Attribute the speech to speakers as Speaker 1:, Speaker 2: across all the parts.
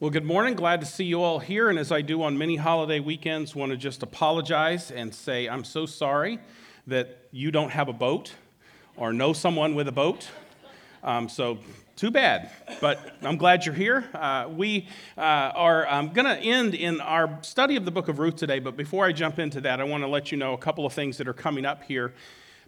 Speaker 1: Well, good morning. Glad to see you all here. And as I do on many holiday weekends, want to just apologize and say I'm so sorry that you don't have a boat or know someone with a boat. Um, so, too bad. But I'm glad you're here. Uh, we uh, are um, going to end in our study of the book of Ruth today. But before I jump into that, I want to let you know a couple of things that are coming up here.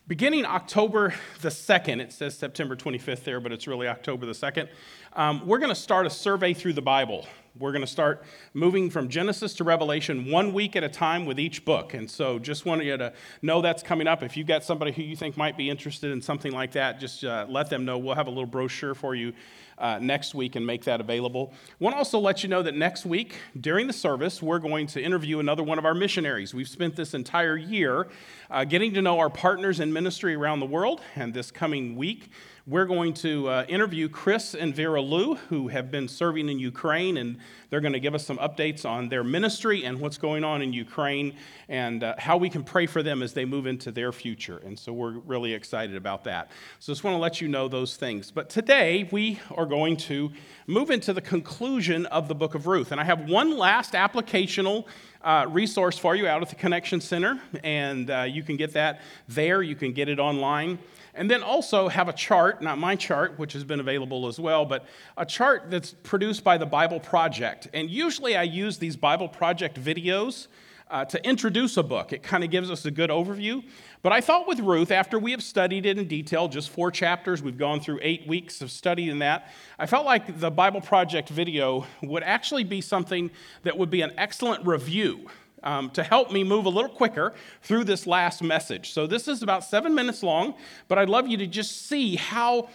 Speaker 1: Beginning October the 2nd, it says September 25th there, but it's really October the 2nd, um, we're going to start a survey through the Bible. We're going to start moving from Genesis to Revelation one week at a time with each book. And so just wanted you to know that's coming up. If you've got somebody who you think might be interested in something like that, just uh, let them know. We'll have a little brochure for you uh, next week and make that available. Want to also let you know that next week, during the service, we're going to interview another one of our missionaries. We've spent this entire year uh, getting to know our partners in ministry around the world, and this coming week, we're going to uh, interview Chris and Vera Lou, who have been serving in Ukraine, and they're going to give us some updates on their ministry and what's going on in Ukraine and uh, how we can pray for them as they move into their future. And so we're really excited about that. So just want to let you know those things. But today we are going to move into the conclusion of the book of Ruth. And I have one last applicational uh, resource for you out at the Connection Center, and uh, you can get that there. You can get it online. And then also have a chart, not my chart, which has been available as well, but a chart that's produced by the Bible Project. And usually I use these Bible Project videos uh, to introduce a book. It kind of gives us a good overview. But I thought with Ruth, after we have studied it in detail, just four chapters, we've gone through eight weeks of studying that, I felt like the Bible Project video would actually be something that would be an excellent review um, to help me move a little quicker through this last message. So, this is about seven minutes long, but I'd love you to just see how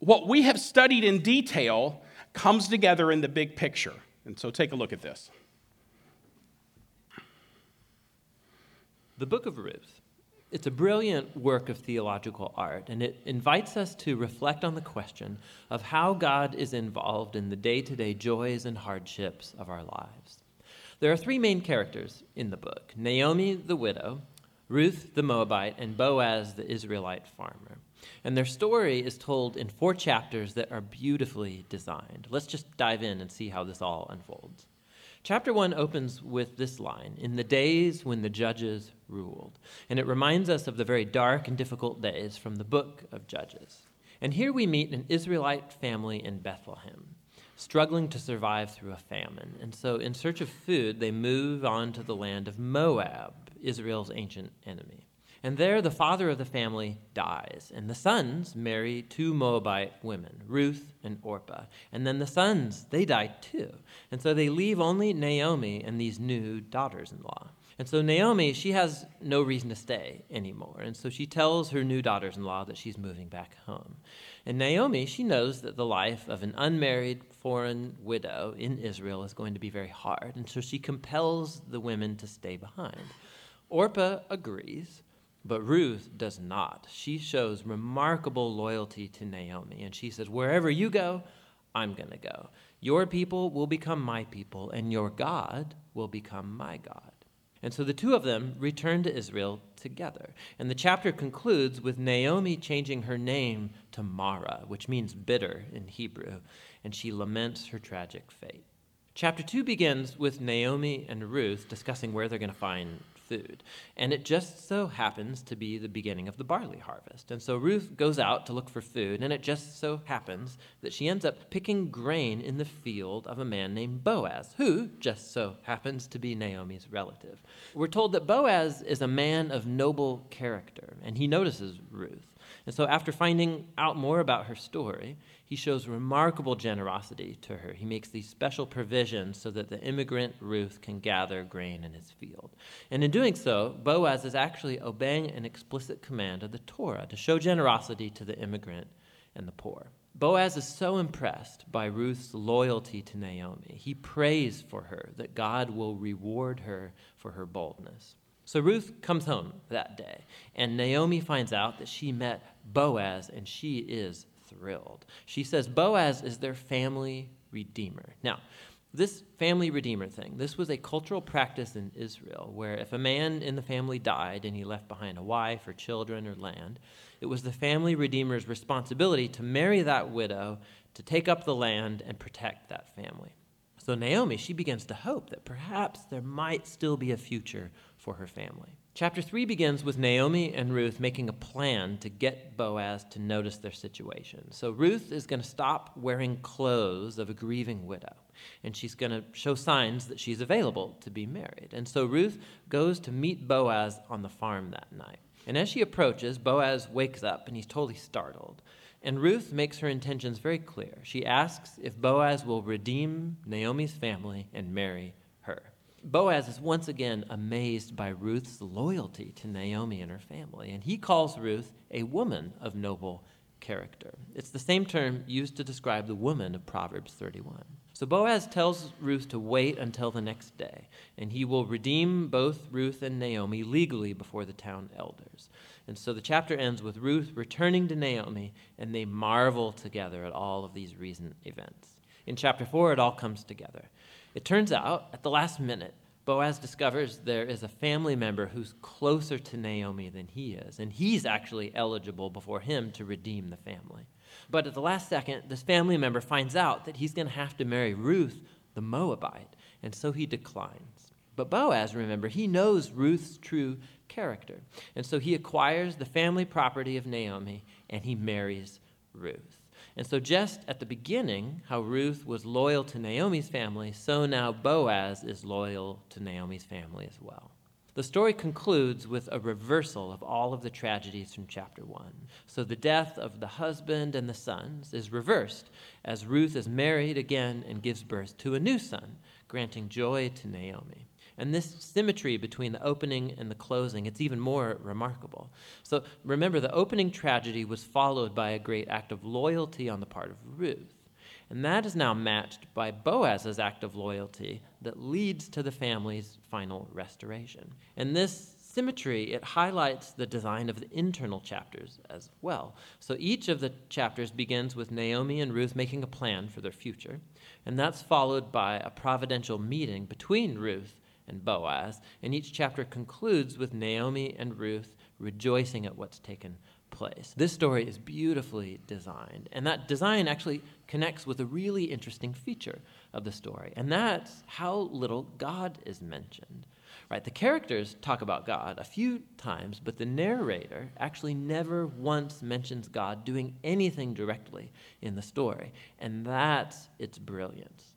Speaker 1: what we have studied in detail comes together in the big picture. And so, take a look at this.
Speaker 2: The book of Ruth. It's a brilliant work of theological art, and it invites us to reflect on the question of how God is involved in the day to day joys and hardships of our lives. There are three main characters in the book Naomi, the widow, Ruth, the Moabite, and Boaz, the Israelite farmer. And their story is told in four chapters that are beautifully designed. Let's just dive in and see how this all unfolds. Chapter 1 opens with this line In the days when the judges ruled. And it reminds us of the very dark and difficult days from the book of Judges. And here we meet an Israelite family in Bethlehem struggling to survive through a famine. And so, in search of food, they move on to the land of Moab, Israel's ancient enemy. And there, the father of the family dies, and the sons marry two Moabite women, Ruth and Orpah. And then the sons, they die too. And so they leave only Naomi and these new daughters in law. And so Naomi, she has no reason to stay anymore. And so she tells her new daughters in law that she's moving back home. And Naomi, she knows that the life of an unmarried foreign widow in Israel is going to be very hard. And so she compels the women to stay behind. Orpah agrees, but Ruth does not. She shows remarkable loyalty to Naomi. And she says, Wherever you go, I'm going to go. Your people will become my people, and your God will become my God. And so the two of them return to Israel together. And the chapter concludes with Naomi changing her name to Mara, which means bitter in Hebrew, and she laments her tragic fate. Chapter 2 begins with Naomi and Ruth discussing where they're going to find food. And it just so happens to be the beginning of the barley harvest. And so Ruth goes out to look for food, and it just so happens that she ends up picking grain in the field of a man named Boaz, who just so happens to be Naomi's relative. We're told that Boaz is a man of noble character, and he notices Ruth. And so, after finding out more about her story, he shows remarkable generosity to her. He makes these special provisions so that the immigrant Ruth can gather grain in his field. And in doing so, Boaz is actually obeying an explicit command of the Torah to show generosity to the immigrant and the poor. Boaz is so impressed by Ruth's loyalty to Naomi. He prays for her that God will reward her for her boldness. So Ruth comes home that day, and Naomi finds out that she met Boaz, and she is thrilled. She says Boaz is their family redeemer. Now, this family redeemer thing, this was a cultural practice in Israel where if a man in the family died and he left behind a wife or children or land, it was the family redeemer's responsibility to marry that widow, to take up the land, and protect that family. So Naomi, she begins to hope that perhaps there might still be a future for her family. Chapter 3 begins with Naomi and Ruth making a plan to get Boaz to notice their situation. So Ruth is going to stop wearing clothes of a grieving widow, and she's going to show signs that she's available to be married. And so Ruth goes to meet Boaz on the farm that night. And as she approaches, Boaz wakes up and he's totally startled. And Ruth makes her intentions very clear. She asks if Boaz will redeem Naomi's family and marry. Boaz is once again amazed by Ruth's loyalty to Naomi and her family, and he calls Ruth a woman of noble character. It's the same term used to describe the woman of Proverbs 31. So Boaz tells Ruth to wait until the next day, and he will redeem both Ruth and Naomi legally before the town elders. And so the chapter ends with Ruth returning to Naomi, and they marvel together at all of these recent events. In chapter 4, it all comes together. It turns out, at the last minute, Boaz discovers there is a family member who's closer to Naomi than he is, and he's actually eligible before him to redeem the family. But at the last second, this family member finds out that he's going to have to marry Ruth, the Moabite, and so he declines. But Boaz, remember, he knows Ruth's true character, and so he acquires the family property of Naomi and he marries Ruth. And so, just at the beginning, how Ruth was loyal to Naomi's family, so now Boaz is loyal to Naomi's family as well. The story concludes with a reversal of all of the tragedies from chapter 1. So, the death of the husband and the sons is reversed as Ruth is married again and gives birth to a new son, granting joy to Naomi. And this symmetry between the opening and the closing, it's even more remarkable. So remember, the opening tragedy was followed by a great act of loyalty on the part of Ruth. And that is now matched by Boaz's act of loyalty that leads to the family's final restoration. And this symmetry, it highlights the design of the internal chapters as well. So each of the chapters begins with Naomi and Ruth making a plan for their future, and that's followed by a providential meeting between Ruth and Boaz. And each chapter concludes with Naomi and Ruth rejoicing at what's taken place. This story is beautifully designed, and that design actually connects with a really interesting feature of the story, and that's how little God is mentioned. Right, the characters talk about God a few times, but the narrator actually never once mentions God doing anything directly in the story, and that's its brilliance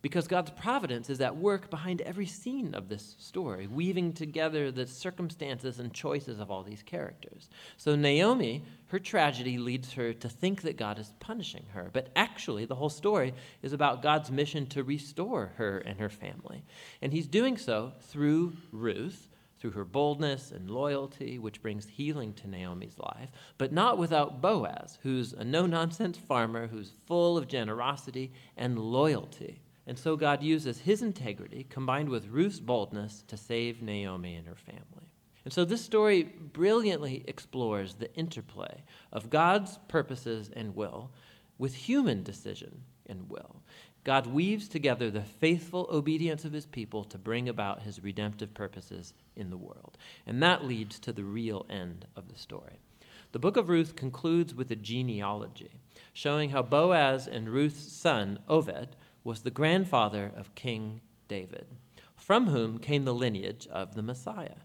Speaker 2: because God's providence is at work behind every scene of this story, weaving together the circumstances and choices of all these characters. So, Naomi, her tragedy leads her to think that God is punishing her, but actually, the whole story is about God's mission to restore her and her family. And He's doing so through Ruth. Through her boldness and loyalty, which brings healing to Naomi's life, but not without Boaz, who's a no nonsense farmer who's full of generosity and loyalty. And so God uses his integrity combined with Ruth's boldness to save Naomi and her family. And so this story brilliantly explores the interplay of God's purposes and will with human decision and will. God weaves together the faithful obedience of his people to bring about his redemptive purposes in the world. And that leads to the real end of the story. The book of Ruth concludes with a genealogy showing how Boaz and Ruth's son, Obed, was the grandfather of King David, from whom came the lineage of the Messiah.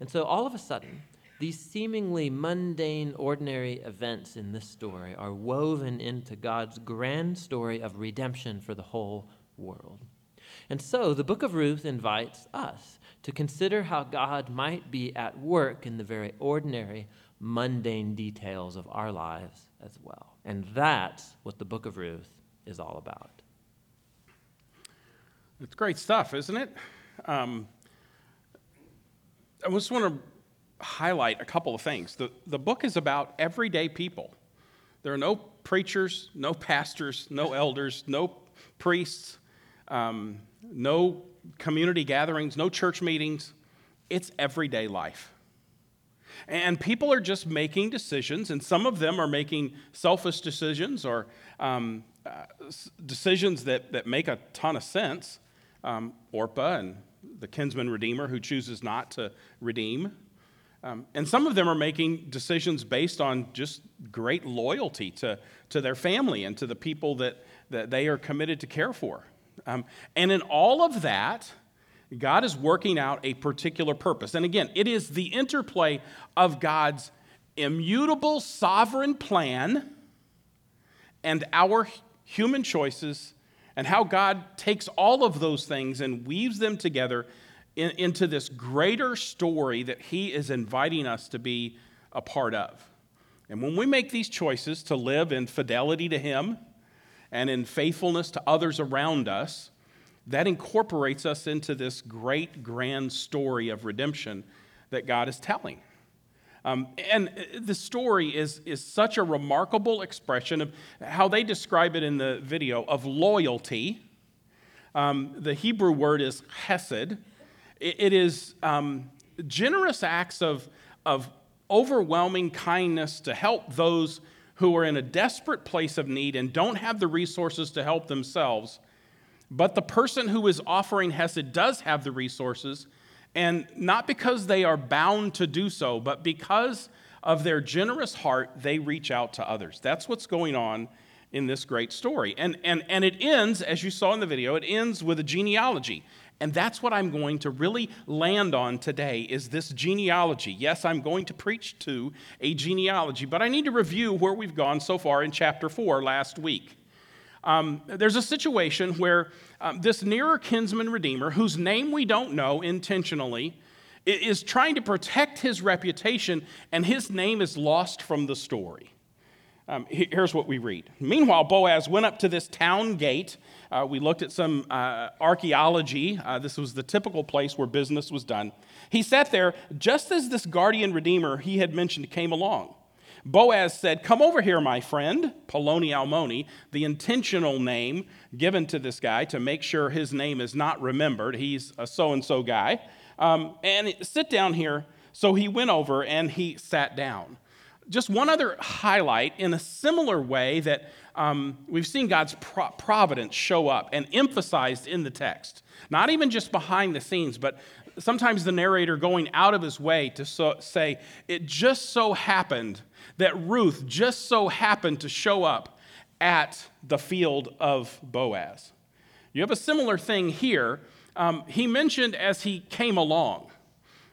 Speaker 2: And so all of a sudden, these seemingly mundane, ordinary events in this story are woven into God's grand story of redemption for the whole world. And so the book of Ruth invites us to consider how God might be at work in the very ordinary, mundane details of our lives as well. And that's what the book of Ruth is all about.
Speaker 1: It's great stuff, isn't it? Um, I just want to highlight a couple of things. The, the book is about everyday people. There are no preachers, no pastors, no elders, no priests, um, no community gatherings, no church meetings. It's everyday life. And people are just making decisions, and some of them are making selfish decisions or um, uh, decisions that, that make a ton of sense um, Orpah and the kinsman redeemer who chooses not to redeem. Um, and some of them are making decisions based on just great loyalty to, to their family and to the people that, that they are committed to care for. Um, and in all of that, God is working out a particular purpose. And again, it is the interplay of God's immutable sovereign plan and our human choices, and how God takes all of those things and weaves them together in, into this greater story that He is inviting us to be a part of. And when we make these choices to live in fidelity to Him and in faithfulness to others around us, that incorporates us into this great, grand story of redemption that God is telling. Um, and the story is, is such a remarkable expression of how they describe it in the video of loyalty. Um, the Hebrew word is hesed. it, it is um, generous acts of, of overwhelming kindness to help those who are in a desperate place of need and don't have the resources to help themselves. But the person who is offering Hesed does have the resources and not because they are bound to do so, but because of their generous heart, they reach out to others. That's what's going on in this great story. And, and, and it ends, as you saw in the video, it ends with a genealogy. And that's what I'm going to really land on today is this genealogy. Yes, I'm going to preach to a genealogy, but I need to review where we've gone so far in chapter 4 last week. Um, there's a situation where um, this nearer kinsman redeemer, whose name we don't know intentionally, is trying to protect his reputation, and his name is lost from the story. Um, here's what we read. Meanwhile, Boaz went up to this town gate. Uh, we looked at some uh, archaeology. Uh, this was the typical place where business was done. He sat there just as this guardian redeemer he had mentioned came along. Boaz said, Come over here, my friend, Poloni Almoni, the intentional name given to this guy to make sure his name is not remembered. He's a so and so guy. Um, and sit down here. So he went over and he sat down. Just one other highlight in a similar way that um, we've seen God's pro- providence show up and emphasized in the text. Not even just behind the scenes, but sometimes the narrator going out of his way to so, say, It just so happened that Ruth just so happened to show up at the field of Boaz. You have a similar thing here. Um, he mentioned as he came along,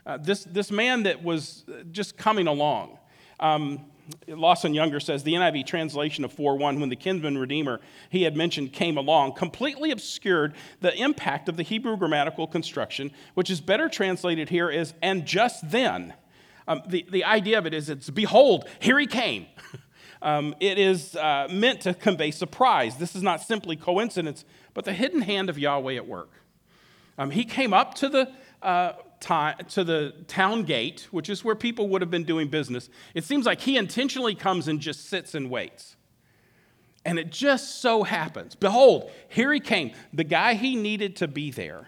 Speaker 1: uh, this, this man that was just coming along. Um, Lawson Younger says the NIV translation of 4:1, when the kinsman redeemer he had mentioned came along, completely obscured the impact of the Hebrew grammatical construction, which is better translated here as and just then. Um, the, the idea of it is it's, behold, here he came. um, it is uh, meant to convey surprise. This is not simply coincidence, but the hidden hand of Yahweh at work. Um, he came up to the, uh, to the town gate, which is where people would have been doing business. It seems like he intentionally comes and just sits and waits. And it just so happens, behold, here he came, the guy he needed to be there.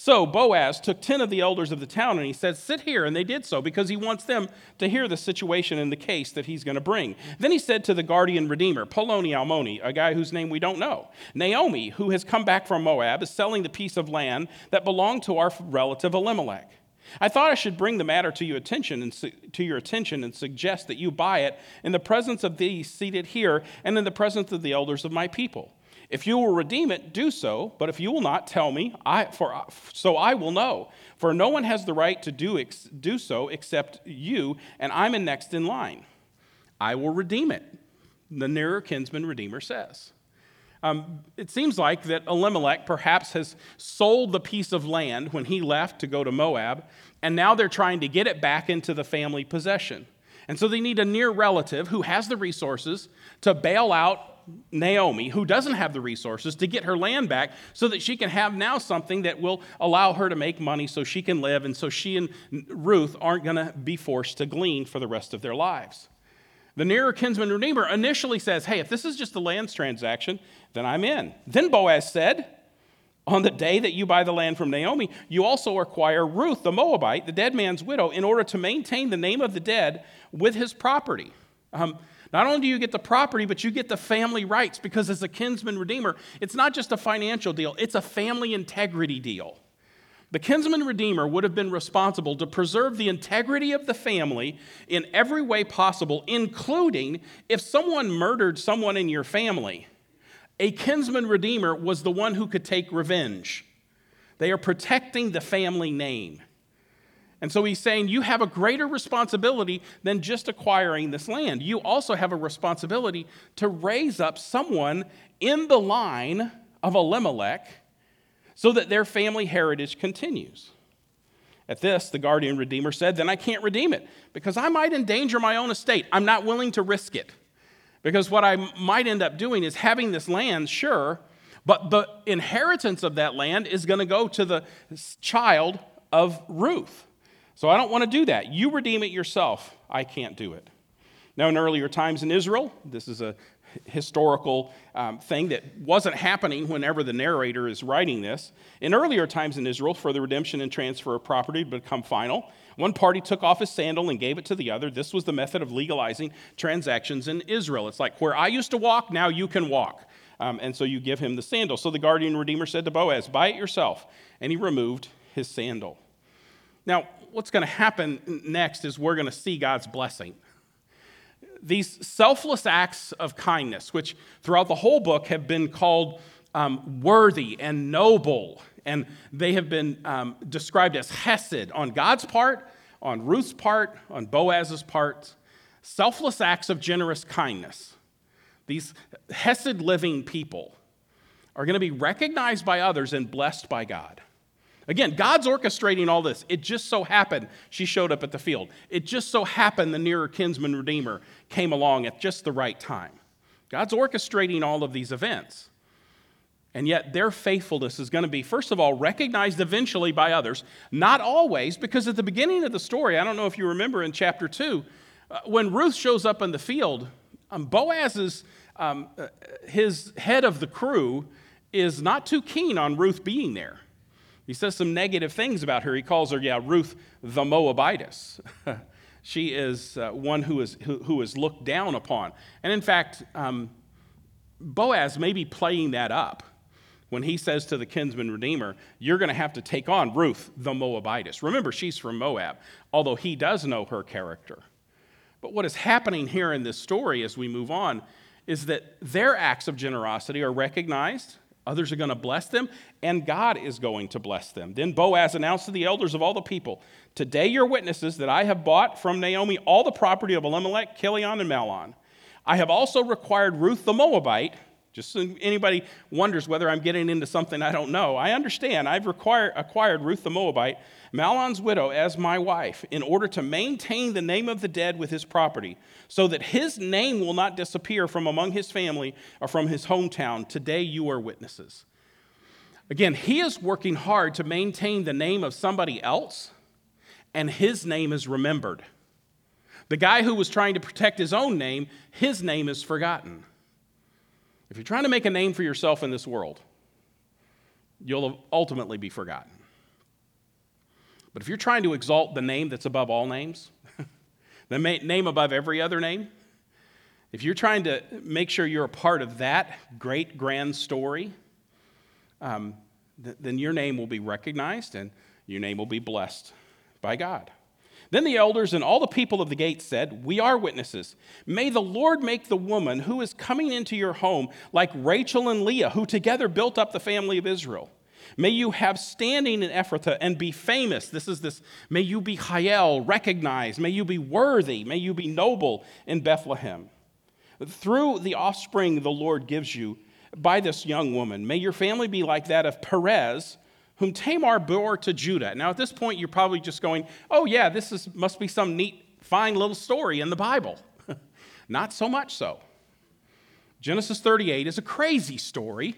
Speaker 1: So Boaz took 10 of the elders of the town and he said, Sit here. And they did so because he wants them to hear the situation and the case that he's going to bring. Then he said to the guardian redeemer, Poloni Almoni, a guy whose name we don't know, Naomi, who has come back from Moab, is selling the piece of land that belonged to our relative Elimelech. I thought I should bring the matter to, you attention and su- to your attention and suggest that you buy it in the presence of these seated here and in the presence of the elders of my people. If you will redeem it, do so. But if you will not, tell me, I, for, so I will know. For no one has the right to do, ex, do so except you, and I'm in next in line. I will redeem it, the nearer kinsman redeemer says. Um, it seems like that Elimelech perhaps has sold the piece of land when he left to go to Moab, and now they're trying to get it back into the family possession. And so they need a near relative who has the resources to bail out Naomi, who doesn't have the resources, to get her land back so that she can have now something that will allow her to make money so she can live and so she and Ruth aren't going to be forced to glean for the rest of their lives. The nearer kinsman redeemer initially says, Hey, if this is just a lands transaction, then I'm in. Then Boaz said, On the day that you buy the land from Naomi, you also acquire Ruth, the Moabite, the dead man's widow, in order to maintain the name of the dead with his property. Um, not only do you get the property, but you get the family rights because as a kinsman redeemer, it's not just a financial deal, it's a family integrity deal. The kinsman redeemer would have been responsible to preserve the integrity of the family in every way possible, including if someone murdered someone in your family. A kinsman redeemer was the one who could take revenge. They are protecting the family name. And so he's saying you have a greater responsibility than just acquiring this land. You also have a responsibility to raise up someone in the line of Elimelech so that their family heritage continues. At this, the guardian redeemer said, Then I can't redeem it because I might endanger my own estate. I'm not willing to risk it. Because what I might end up doing is having this land, sure, but the inheritance of that land is going to go to the child of Ruth. So I don't want to do that. You redeem it yourself. I can't do it. Now, in earlier times in Israel, this is a historical um, thing that wasn't happening whenever the narrator is writing this. In earlier times in Israel, for the redemption and transfer of property to become final, one party took off his sandal and gave it to the other. This was the method of legalizing transactions in Israel. It's like where I used to walk, now you can walk. Um, and so you give him the sandal. So the guardian redeemer said to Boaz, Buy it yourself. And he removed his sandal. Now, what's going to happen next is we're going to see God's blessing. These selfless acts of kindness, which throughout the whole book have been called um, worthy and noble, and they have been um, described as hesed on God's part, on Ruth's part, on Boaz's part, selfless acts of generous kindness. These hesed living people are going to be recognized by others and blessed by God. Again, God's orchestrating all this. It just so happened she showed up at the field. It just so happened the nearer kinsman redeemer came along at just the right time. God's orchestrating all of these events. And yet, their faithfulness is going to be, first of all, recognized eventually by others. Not always, because at the beginning of the story, I don't know if you remember in chapter 2, uh, when Ruth shows up in the field, um, Boaz's, um, uh, his head of the crew, is not too keen on Ruth being there. He says some negative things about her. He calls her, yeah, Ruth the Moabitess. she is uh, one who is, who, who is looked down upon. And in fact, um, Boaz may be playing that up when he says to the kinsman redeemer, You're going to have to take on Ruth the Moabitess. Remember, she's from Moab, although he does know her character. But what is happening here in this story as we move on is that their acts of generosity are recognized Others are going to bless them, and God is going to bless them. Then Boaz announced to the elders of all the people Today you're witnesses that I have bought from Naomi all the property of Elimelech, Chilion, and Mahlon. I have also required Ruth the Moabite just so anybody wonders whether I'm getting into something I don't know, I understand. I've required, acquired Ruth the Moabite, Mahlon's widow, as my wife in order to maintain the name of the dead with his property, so that his name will not disappear from among his family or from his hometown. Today you are witnesses. Again, he is working hard to maintain the name of somebody else, and his name is remembered. The guy who was trying to protect his own name, his name is forgotten. If you're trying to make a name for yourself in this world, you'll ultimately be forgotten. But if you're trying to exalt the name that's above all names, the name above every other name, if you're trying to make sure you're a part of that great grand story, um, th- then your name will be recognized and your name will be blessed by God. Then the elders and all the people of the gate said, We are witnesses. May the Lord make the woman who is coming into your home like Rachel and Leah, who together built up the family of Israel. May you have standing in Ephrathah and be famous. This is this. May you be Chayel, recognized. May you be worthy. May you be noble in Bethlehem. Through the offspring the Lord gives you by this young woman, may your family be like that of Perez whom Tamar bore to Judah. Now, at this point, you're probably just going, oh, yeah, this is, must be some neat, fine little story in the Bible. Not so much so. Genesis 38 is a crazy story,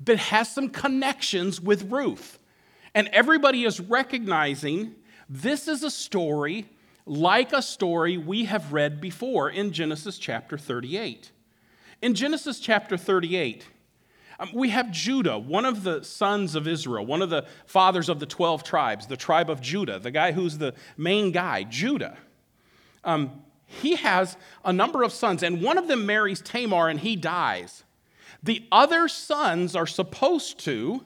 Speaker 1: but has some connections with Ruth. And everybody is recognizing this is a story like a story we have read before in Genesis chapter 38. In Genesis chapter 38, um, we have Judah, one of the sons of Israel, one of the fathers of the 12 tribes, the tribe of Judah, the guy who's the main guy, Judah. Um, he has a number of sons, and one of them marries Tamar and he dies. The other sons are supposed to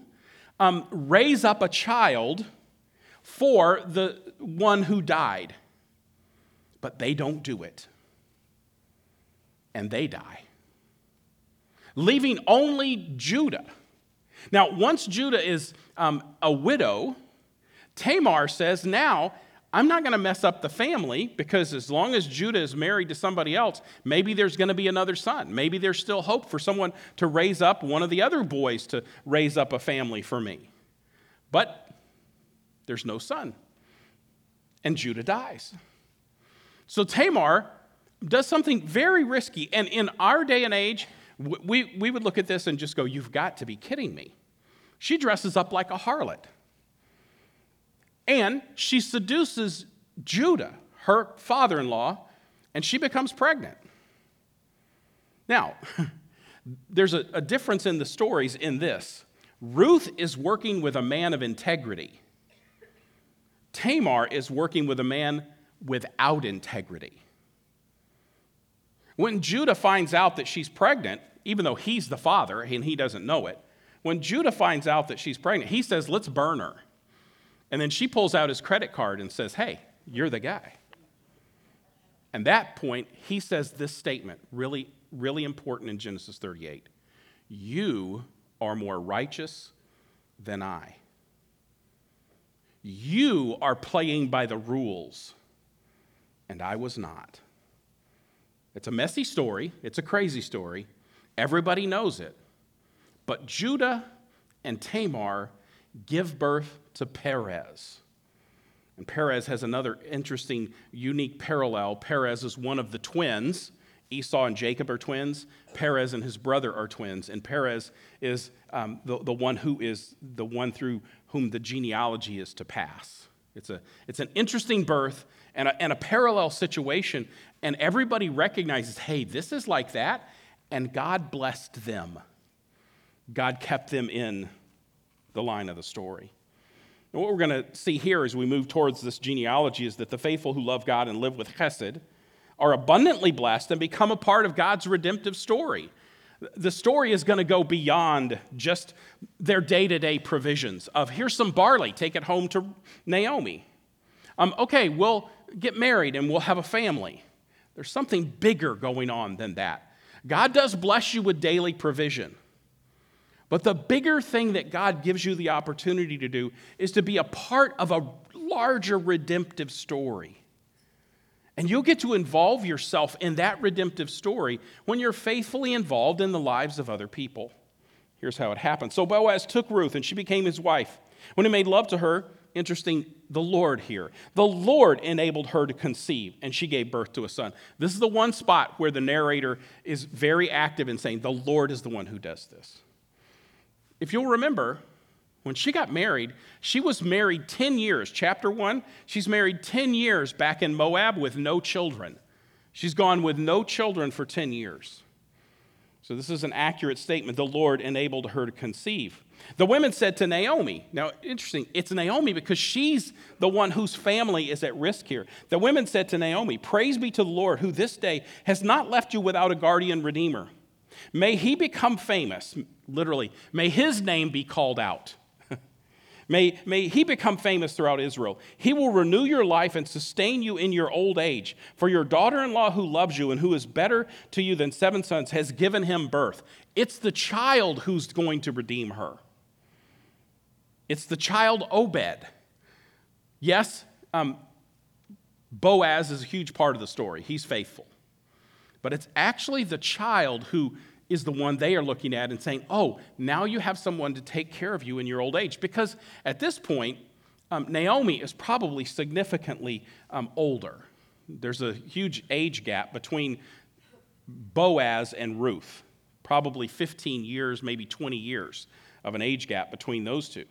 Speaker 1: um, raise up a child for the one who died, but they don't do it. And they die. leaving only Judah. Now, once Judah is um, a widow, Tamar says, Now I'm not going to mess up the family because as long as Judah is married to somebody else, maybe there's going to be another son. Maybe there's still hope for someone to raise up one of the other boys to raise up a family for me. But there's no son. And Judah dies. So Tamar does something very risky. And in our day and age, we, we would look at this and just go, You've got to be kidding me. She dresses up like a harlot. And she seduces Judah, her father in law, and she becomes pregnant. Now, there's a, a, difference in the stories in this. Ruth is working with a man of integrity, Tamar is working with a man without integrity. When Judah finds out that she's pregnant, even though he's the father and he doesn't know it, when Judah finds out that she's pregnant, he says, Let's burn her. And then she pulls out his credit card and says, Hey, you're the guy. And that point, he says this statement, really, really important in Genesis 38 You are more righteous than I. You are playing by the rules, and I was not. It's a messy story, it's a crazy story. Everybody knows it. But Judah and Tamar give birth to Perez. And Perez has another interesting, unique parallel. Perez is one of the twins. Esau and Jacob are twins. Perez and his brother are twins. And Perez is um, the, the one who is the one through whom the genealogy is to pass. It's, a, it's an interesting birth and a, and a parallel situation. And everybody recognizes hey, this is like that. And God blessed them. God kept them in the line of the story. And what we're going to see here as we move towards this genealogy is that the faithful who love God and live with chesed are abundantly blessed and become a part of God's redemptive story. The story is going to go beyond just their day to day provisions of here's some barley, take it home to Naomi. Um, okay, we'll get married and we'll have a family. There's something bigger going on than that. God does bless you with daily provision. But the bigger thing that God gives you the opportunity to do is to be a part of a larger redemptive story. And you'll get to involve yourself in that redemptive story when you're faithfully involved in the lives of other people. Here's how it happened. So Boaz took Ruth, and she became his wife. When he made love to her, interesting, the Lord here. The Lord enabled her to conceive, and she gave birth to a son. This is the one spot where the narrator is very active in saying, The Lord is the one who does this. If you'll remember, when she got married, she was married 10 years. Chapter 1, she's married 10 years back in Moab with no children. She's gone with no children for 10 years. So, this is an accurate statement. The Lord enabled her to conceive. The women said to Naomi, now interesting, it's Naomi because she's the one whose family is at risk here. The women said to Naomi, Praise be to the Lord, who this day has not left you without a guardian redeemer. May he become famous, literally, may his name be called out. may, may he become famous throughout Israel. He will renew your life and sustain you in your old age. For your daughter in law, who loves you and who is better to you than seven sons, has given him birth. It's the child who's going to redeem her. It's the child Obed. Yes, um, Boaz is a huge part of the story. He's faithful. But it's actually the child who is the one they are looking at and saying, oh, now you have someone to take care of you in your old age. Because at this point, um, Naomi is probably significantly um, older. There's a huge age gap between Boaz and Ruth, probably 15 years, maybe 20 years of an age gap between those two.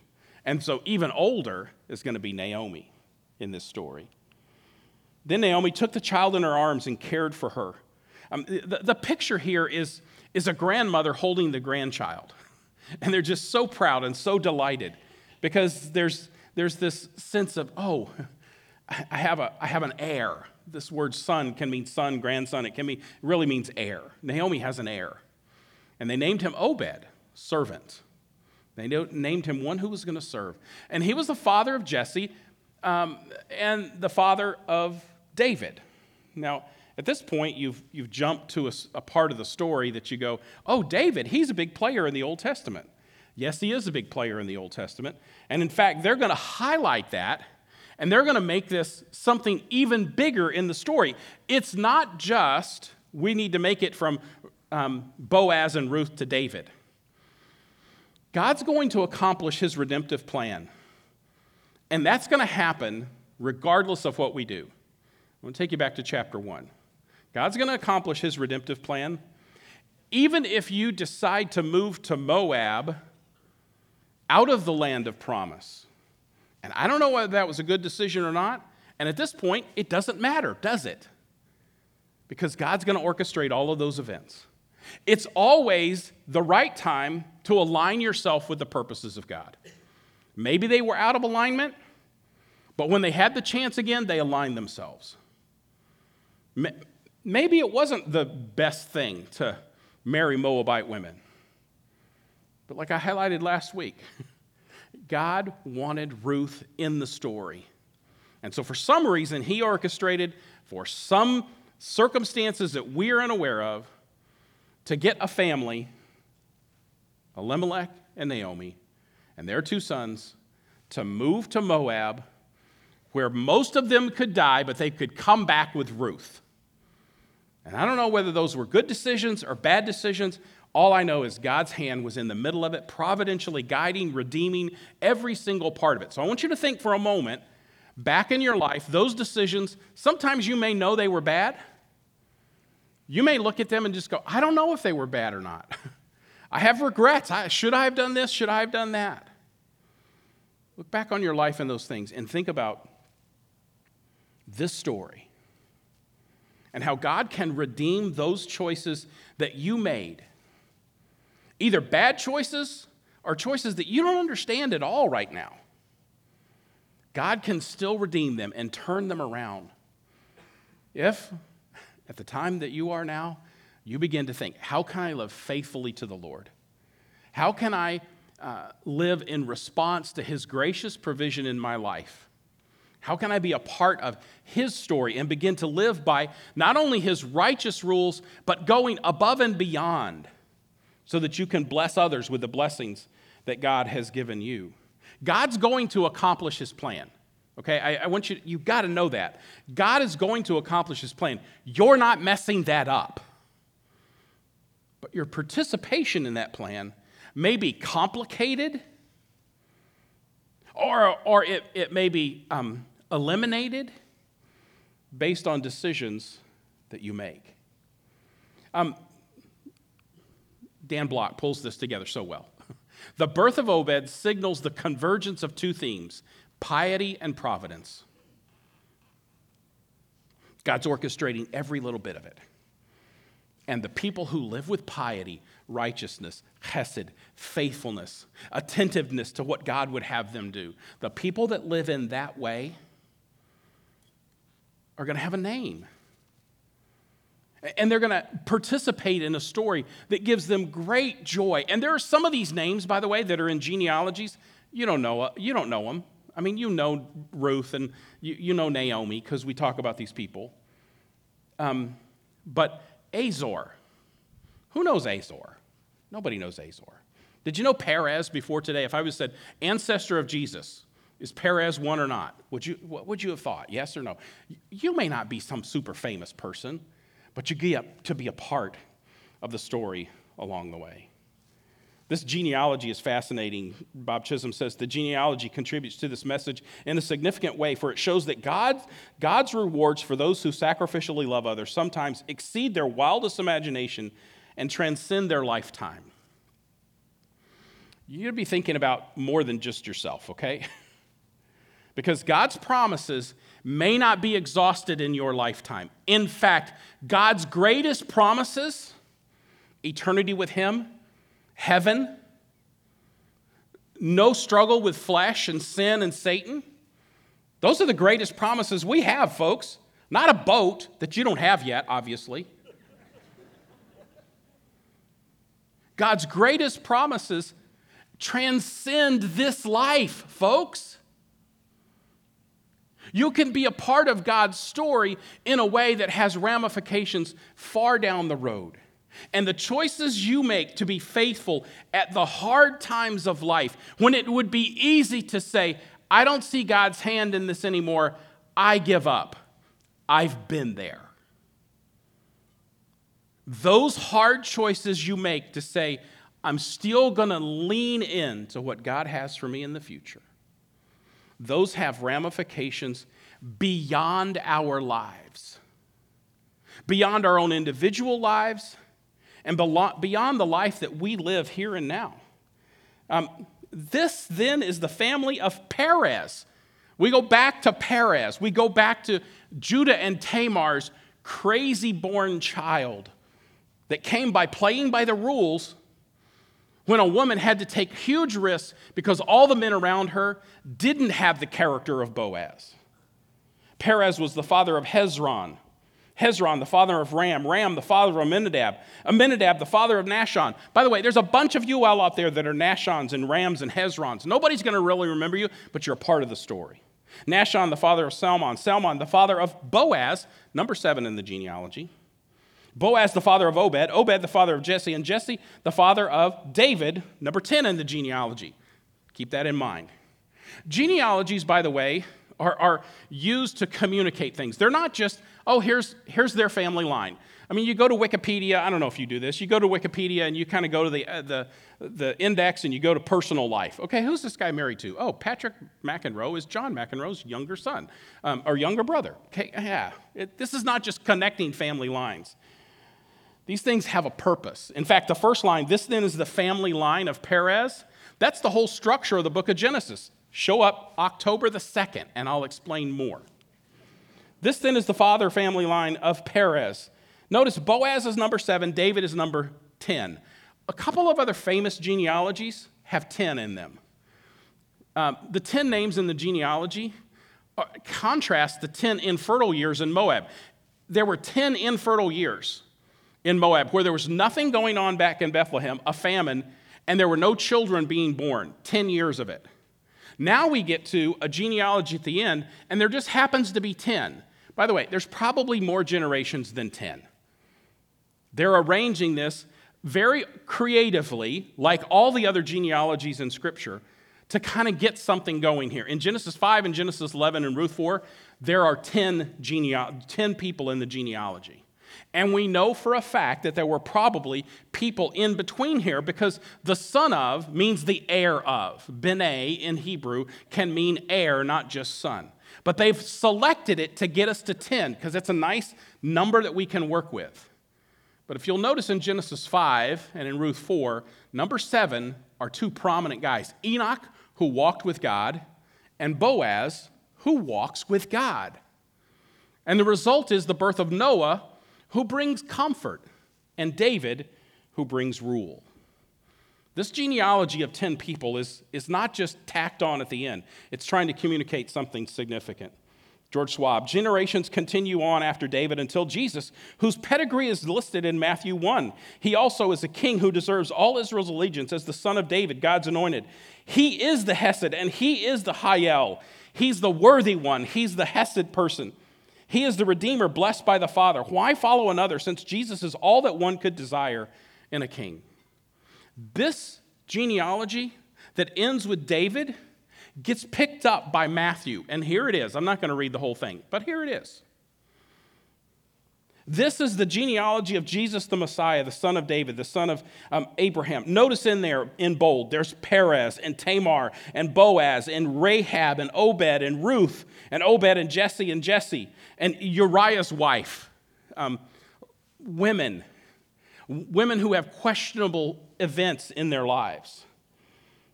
Speaker 1: And so, even older is going to be Naomi in this story. Then Naomi took the child in her arms and cared for her. Um, the, the picture here is is a grandmother holding the grandchild. And they're just so proud and so delighted because there's, there's this sense of, oh, I have, a, I have an heir. This word son can mean son, grandson. It can mean, really means heir. Naomi has an heir. And they named him Obed, servant. They named him one who was going to serve. And he was the father of Jesse um, and the father of David. Now, At this point, you've, you've jumped to a, a part of the story that you go, oh, David, he's a big player in the Old Testament. Yes, he is a big player in the Old Testament. And in fact, they're going to highlight that and they're going to make this something even bigger in the story. It's not just we need to make it from um, Boaz and Ruth to David. God's going to accomplish his redemptive plan. And that's going to happen regardless of what we do. I'm going to take you back to chapter 1. God's going to accomplish his redemptive plan. Even if you decide to move to Moab out of the land of promise. And I don't know whether that was a good decision or not. And at this point, it doesn't matter, does it? Because God's going to orchestrate all of those events. It's always the right time to align yourself with the purposes of God. Maybe they were out of alignment, but when they had the chance again, they aligned themselves. Maybe it wasn't the best thing to marry Moabite women. But like I highlighted last week, God wanted Ruth in the story. And so, for some reason, he orchestrated for some circumstances that we're unaware of to get a family, Elimelech and Naomi, and their two sons, to move to Moab, where most of them could die, but they could come back with Ruth. And I don't know whether those were good decisions or bad decisions. All I know is God's hand was in the middle of it, providentially guiding, redeeming every single part of it. So I want you to think for a moment back in your life, those decisions, sometimes you may know they were bad. You may look at them and just go, I don't know if they were bad or not. I have regrets. I, should I have done this? Should I have done that? Look back on your life and those things and think about this story and how God can redeem those choices that you made. Either bad choices or choices that you don't understand at all right now. God can still redeem them and turn them around. If, at the time that you are now, you begin to think, how can I live faithfully to the Lord? How can I uh, live in response to His gracious provision in my life? How can I be a part of his story and begin to live by not only his righteous rules, but going above and beyond so that you can bless others with the blessings that God has given you? God's going to accomplish his plan. Okay, I, I want you, you've got to know that. God is going to accomplish his plan. You're not messing that up. But your participation in that plan may be complicated, or, or it, it may be um, eliminated based on decisions that you make. Um, Dan Block pulls this together so well. The birth of Obed signals the convergence of two themes piety and providence. God's orchestrating every little bit of it. And the people who live with piety, righteousness, chesed, faithfulness, attentiveness to what God would have them do, the people that live in that way, are going to have a name. And they're going to participate in a story that gives them great joy. And there are some of these names, by the way, that are in genealogies. You don't know, you don't know them. I mean, you know Ruth and you, you know Naomi because we talk about these people. Um, but Azor, who knows Azor? Nobody knows Azor. Did you know Perez before today? If I was said ancestor of Jesus, is Perez one or not? Would you, what would you have thought? Yes or no? You may not be some super famous person, but you get to be a part of the story along the way. This genealogy is fascinating. Bob Chisholm says the genealogy contributes to this message in a significant way, for it shows that God, God's rewards for those who sacrificially love others sometimes exceed their wildest imagination and transcend their lifetime. You'd be thinking about more than just yourself, okay? Because God's promises may not be exhausted in your lifetime. In fact, God's greatest promises eternity with Him, heaven, no struggle with flesh and sin and Satan. Those are the greatest promises we have, folks. Not a boat that you don't have yet, obviously. God's greatest promises transcend this life, folks. You can be a part of God's story in a way that has ramifications far down the road. And the choices you make to be faithful at the hard times of life, when it would be easy to say, I don't see God's hand in this anymore, I give up. I've been there. Those hard choices you make to say, I'm still going to lean into what God has for me in the future, those have ramifications beyond our lives, beyond our own individual lives, and beyond the life that we live here and now. Um, this then is the family of Perez. We go back to Perez. We go back to Judah and Tamar's crazy born child that came by playing by the rules when a woman had to take huge risks because all the men around her didn't have the character of Boaz. Perez was the father of Hezron, Hezron, the father of Ram, Ram, the father of Amminadab, Amminadab, the father of Nahshon. By the way, there's a bunch of you all out there that are Nahshons and Rams and Hezrons. Nobody's going to really remember you, but you're a part of the story. Nahshon, the father of Salmon, Salmon, the father of Boaz, number seven in the genealogy. Boaz, the father of Obed, Obed, the father of Jesse, and Jesse, the father of David, number 10 in the genealogy. Keep that in mind. Genealogies, by the way, are, are used to communicate things. They're not just, oh, here's, here's their family line. I mean, you go to Wikipedia, I don't know if you do this, you go to Wikipedia and you kind of go to the, uh, the, the index and you go to personal life. Okay, who's this guy married to? Oh, Patrick McEnroe is John McEnroe's younger son um, or younger brother. Okay, yeah, it, this is not just connecting family lines. These things have a purpose. In fact, the first line, this then is the family line of Perez. That's the whole structure of the book of Genesis. Show up October the 2nd, and I'll explain more. This then is the father family line of Perez. Notice Boaz is number seven, David is number 10. A couple of other famous genealogies have 10 in them. Um, the 10 names in the genealogy uh, contrast the 10 infertile years in Moab. There were 10 infertile years in Moab where there was nothing going on back in Bethlehem, a famine, and there were no children being born, 10 years of it. Now we get to a genealogy at the end, and there just happens to be 10. By the way, there's probably more generations than 10. They're arranging this very creatively, like all the other genealogies in Scripture, to kind of get something going here. In Genesis 5 and Genesis 11 and Ruth 4, there are 10, genea- 10 people in the genealogy. And we know for a fact that there were probably people in between here because the son of means the heir of. Bene in Hebrew can mean heir, not just son. But they've selected it to get us to 10 because it's a nice number that we can work with. But if you'll notice in Genesis 5 and in Ruth 4, number 7 are two prominent guys Enoch, who walked with God, and Boaz, who walks with God. And the result is the birth of Noah, who brings comfort, and David, who brings rule. This genealogy of 10 people is, is not just tacked on at the end, it's trying to communicate something significant. George Schwab, generations continue on after David until Jesus, whose pedigree is listed in Matthew 1. He also is a king who deserves all Israel's allegiance as the son of David, God's anointed. He is the Hesed and he is the Hayel. He's the worthy one, he's the Hesed person. He is the Redeemer blessed by the Father. Why follow another since Jesus is all that one could desire in a king? This genealogy that ends with David gets picked up by Matthew. And here it is. I'm not going to read the whole thing, but here it is. This is the genealogy of Jesus the Messiah, the son of David, the son of um, Abraham. Notice in there in bold, there's Perez and Tamar and Boaz and Rahab and Obed and Ruth and Obed and Jesse and Jesse and Uriah's wife. Um, women, women who have questionable events in their lives.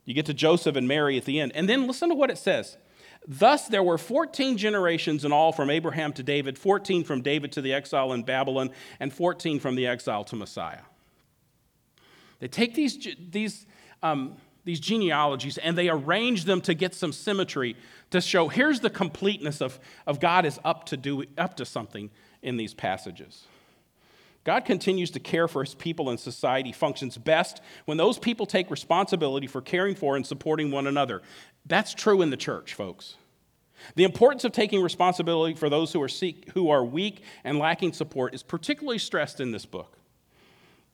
Speaker 1: You get to Joseph and Mary at the end. And then listen to what it says. Thus, there were 14 generations in all from Abraham to David, 14 from David to the exile in Babylon, and 14 from the exile to Messiah. They take these, these, um, these genealogies and they arrange them to get some symmetry to show here's the completeness of, of God is up to, do, up to something in these passages. God continues to care for his people and society functions best when those people take responsibility for caring for and supporting one another. That's true in the church, folks. The importance of taking responsibility for those who are, seek, who are weak and lacking support is particularly stressed in this book.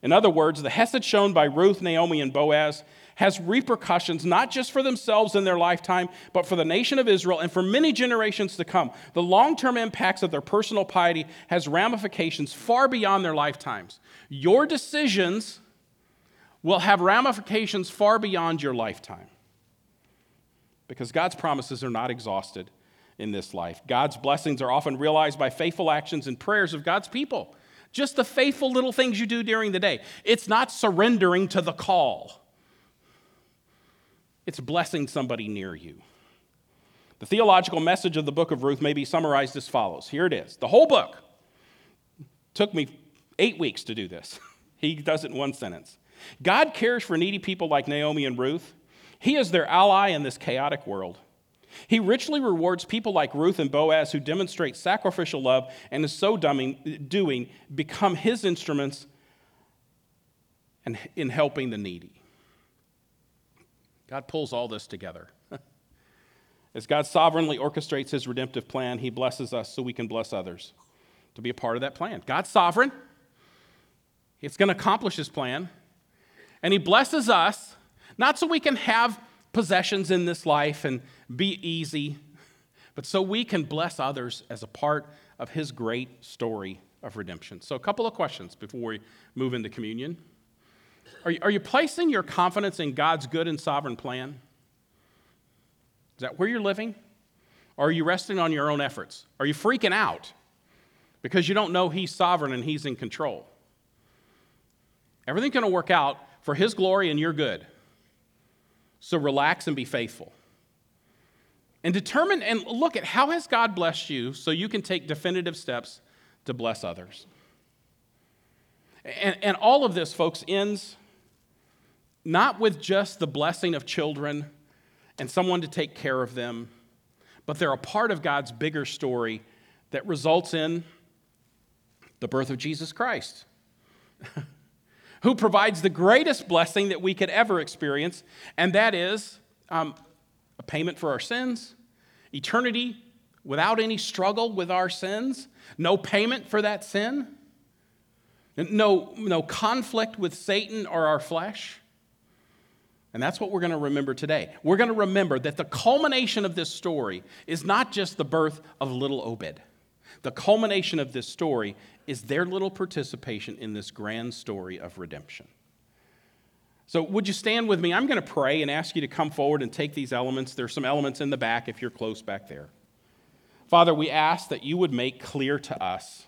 Speaker 1: In other words, the Hesed shown by Ruth, Naomi, and Boaz has repercussions not just for themselves in their lifetime, but for the nation of Israel and for many generations to come. The long term impacts of their personal piety has ramifications far beyond their lifetimes. Your decisions will have ramifications far beyond your lifetime because God's promises are not exhausted in this life. God's blessings are often realized by faithful actions and prayers of God's people. Just the faithful little things you do during the day. It's not surrendering to the call, it's blessing somebody near you. The theological message of the book of Ruth may be summarized as follows. Here it is. The whole book took me eight weeks to do this. He does it in one sentence. God cares for needy people like Naomi and Ruth. He is their ally in this chaotic world. He richly rewards people like Ruth and Boaz who demonstrate sacrificial love and, in so doing, become his instruments and in helping the needy. God pulls all this together. As God sovereignly orchestrates his redemptive plan, he blesses us so we can bless others to be a part of that plan. God's sovereign, He's going to accomplish his plan, and he blesses us not so we can have possessions in this life and be easy, but so we can bless others as a part of his great story of redemption. So, a couple of questions before we move into communion. Are you, are you placing your confidence in God's good and sovereign plan? Is that where you're living? Or are you resting on your own efforts? Are you freaking out because you don't know He's sovereign and He's in control? Everything's going to work out for His glory and your good. So relax and be faithful. And determine and look at how has God blessed you so you can take definitive steps to bless others. And, and all of this, folks, ends not with just the blessing of children and someone to take care of them, but they're a part of God's bigger story that results in the birth of Jesus Christ. who provides the greatest blessing that we could ever experience, and that is um, a payment for our sins, eternity without any struggle with our sins, no payment for that sin, no, no conflict with Satan or our flesh. And that's what we're going to remember today. We're going to remember that the culmination of this story is not just the birth of little Obed. The culmination of this story is their little participation in this grand story of redemption. So, would you stand with me? I'm going to pray and ask you to come forward and take these elements. There's some elements in the back if you're close back there. Father, we ask that you would make clear to us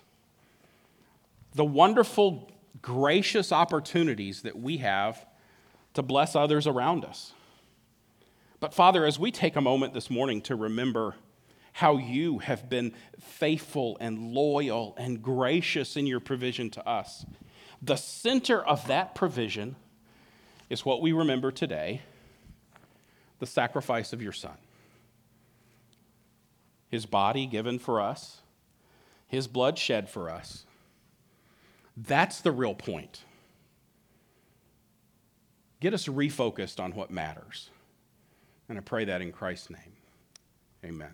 Speaker 1: the wonderful, gracious opportunities that we have to bless others around us. But, Father, as we take a moment this morning to remember how you have been faithful and loyal and gracious in your provision to us. The center of that provision is what we remember today the sacrifice of your Son. His body given for us, His blood shed for us. That's the real point. Get us refocused on what matters. And I pray that in Christ's name. Amen.